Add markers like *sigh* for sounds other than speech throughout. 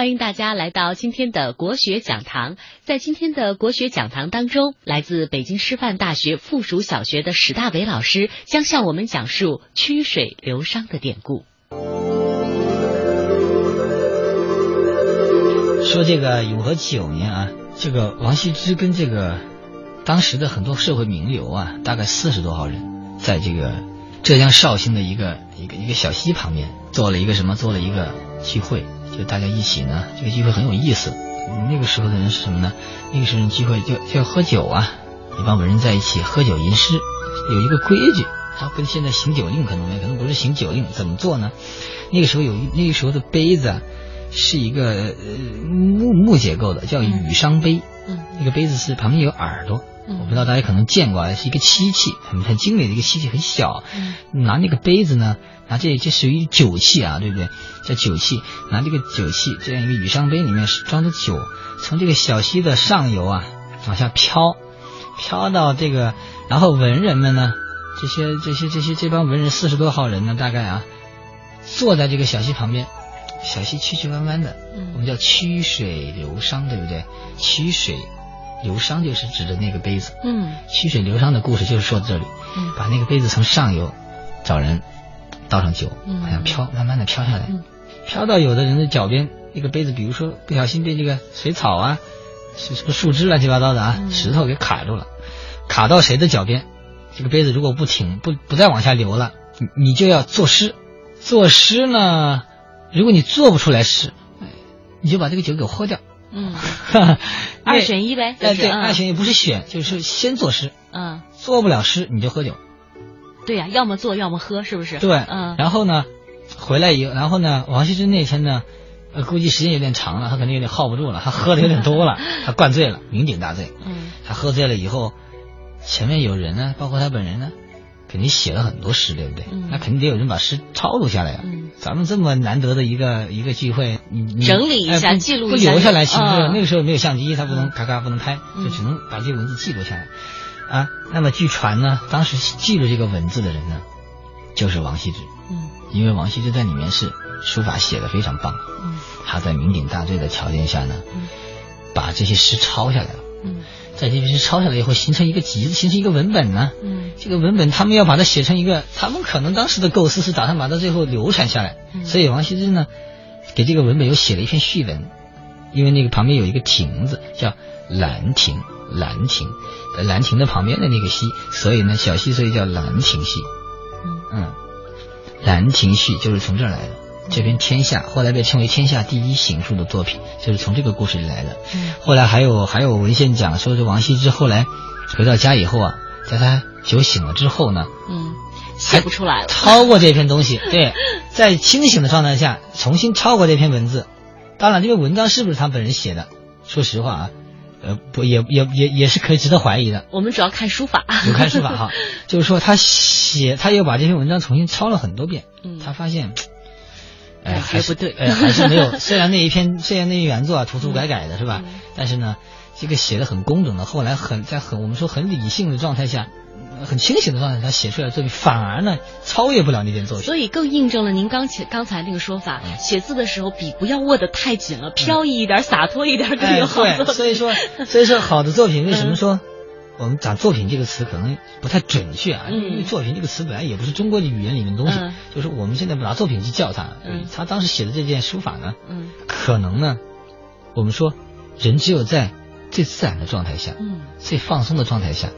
欢迎大家来到今天的国学讲堂。在今天的国学讲堂当中，来自北京师范大学附属小学的史大伟老师将向我们讲述“曲水流觞”的典故。说这个永和九年啊，这个王羲之跟这个当时的很多社会名流啊，大概四十多号人，在这个浙江绍兴的一个一个一个小溪旁边做了一个什么？做了一个聚会，就大家一起呢，这个聚会很有意思。那个时候的人是什么呢？那个时候人聚会就就要喝酒啊，一帮文人在一起喝酒吟诗，有一个规矩，它跟现在行酒令可能没，可能不是行酒令，怎么做呢？那个时候有那个时候的杯子啊。是一个呃木木结构的，叫羽觞杯。嗯，那个杯子是旁边有耳朵。嗯，我不知道大家可能见过，是一个漆器，很很精美的一个漆器，很小。嗯，拿那个杯子呢，拿这这属于酒器啊，对不对？叫酒器，拿这个酒器这样一个羽觞杯里面装着酒，从这个小溪的上游啊往下飘，飘到这个，然后文人们呢，这些这些这些这帮文人四十多号人呢，大概啊，坐在这个小溪旁边。小溪曲曲弯弯的，我们叫曲水流觞，对不对？曲水流觞就是指的那个杯子。嗯，曲水流觞的故事就是说这里，把那个杯子从上游找人倒上酒，好像飘，慢慢的飘下来，飘到有的人的脚边，那个杯子，比如说不小心被这个水草啊，是什么树枝乱七八糟的啊，石头给卡住了，卡到谁的脚边，这个杯子如果不停，不不再往下流了，你你就要作诗，作诗呢。如果你做不出来诗，你就把这个酒给喝掉。嗯，*laughs* *laughs* 二选一呗。哎，对，二选一不是选，就是先作诗。嗯，做不了诗你就喝酒。对呀，要么做，要么喝，是不是？对，嗯。然后呢，回来以后，然后呢，王羲之那天呢，估计时间有点长了，他肯定有点耗不住了，他喝的有点多了，*laughs* 他灌醉了，酩酊大醉。嗯，他喝醉了以后，前面有人呢，包括他本人呢。肯定写了很多诗，对不对？那肯定得有人把诗抄录下来呀。咱们这么难得的一个一个聚会，你整理一下，记录一下，不留下来，其实那个时候没有相机，他不能咔咔不能拍，就只能把这些文字记录下来。啊，那么据传呢，当时记录这个文字的人呢，就是王羲之。嗯，因为王羲之在里面是书法写的非常棒。嗯，他在酩酊大醉的条件下呢，把这些诗抄下来了。嗯。在这边抄下来以后形成一个集，形成一个文本呢。嗯，这个文本他们要把它写成一个，他们可能当时的构思是打算把它最后流传下来。所以王羲之呢，给这个文本又写了一篇序文，因为那个旁边有一个亭子叫兰亭，兰亭，兰亭的旁边的那个溪，所以呢小溪所以叫兰亭溪。嗯，兰亭序就是从这儿来的。这篇《天下》后来被称为天下第一行书的作品，就是从这个故事里来的。嗯，后来还有还有文献讲说，这王羲之后来回到家以后啊，在他酒醒了之后呢，嗯，写不出来了，抄过这篇东西。*laughs* 对，在清醒的状态下重新抄过这篇文字。当然，这个文章是不是他本人写的？说实话啊，呃，不，也也也也是可以值得怀疑的。我们主要看书法，就看书法哈。*laughs* 就是说，他写，他又把这篇文章重新抄了很多遍。嗯，他发现。哎，还不对，哎，还是没有。*laughs* 虽然那一篇，虽然那一原作啊，涂涂改改的是吧？但是呢，这个写的很工整的。后来很在很我们说很理性的状态下，很清醒的状态，他写出来的作品反而呢超越不了那件作品。所以更印证了您刚才刚才那个说法：写字的时候笔不要握得太紧了，飘逸一点，洒脱一点更有好作。所以说，所以说好的作品为什么说？我们讲作品这个词可能不太准确啊，因为作品这个词本来也不是中国的语言里面的东西，就是我们现在不拿作品去叫它。他当时写的这件书法呢，可能呢，我们说人只有在最自然的状态下，最放松的状态下，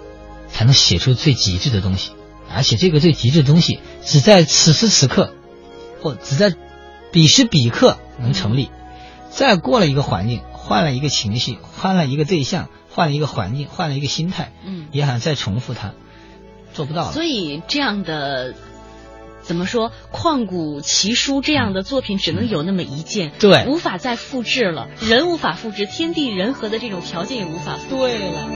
才能写出最极致的东西，而且这个最极致的东西只在此时此刻，或只在彼时彼刻能成立。再过了一个环境，换了一个情绪，换了一个对象。换了一个环境，换了一个心态，嗯，也想再重复它，做不到。所以这样的怎么说，旷古奇书这样的作品只能有那么一件，对，无法再复制了。人无法复制，天地人和的这种条件也无法复制。对了。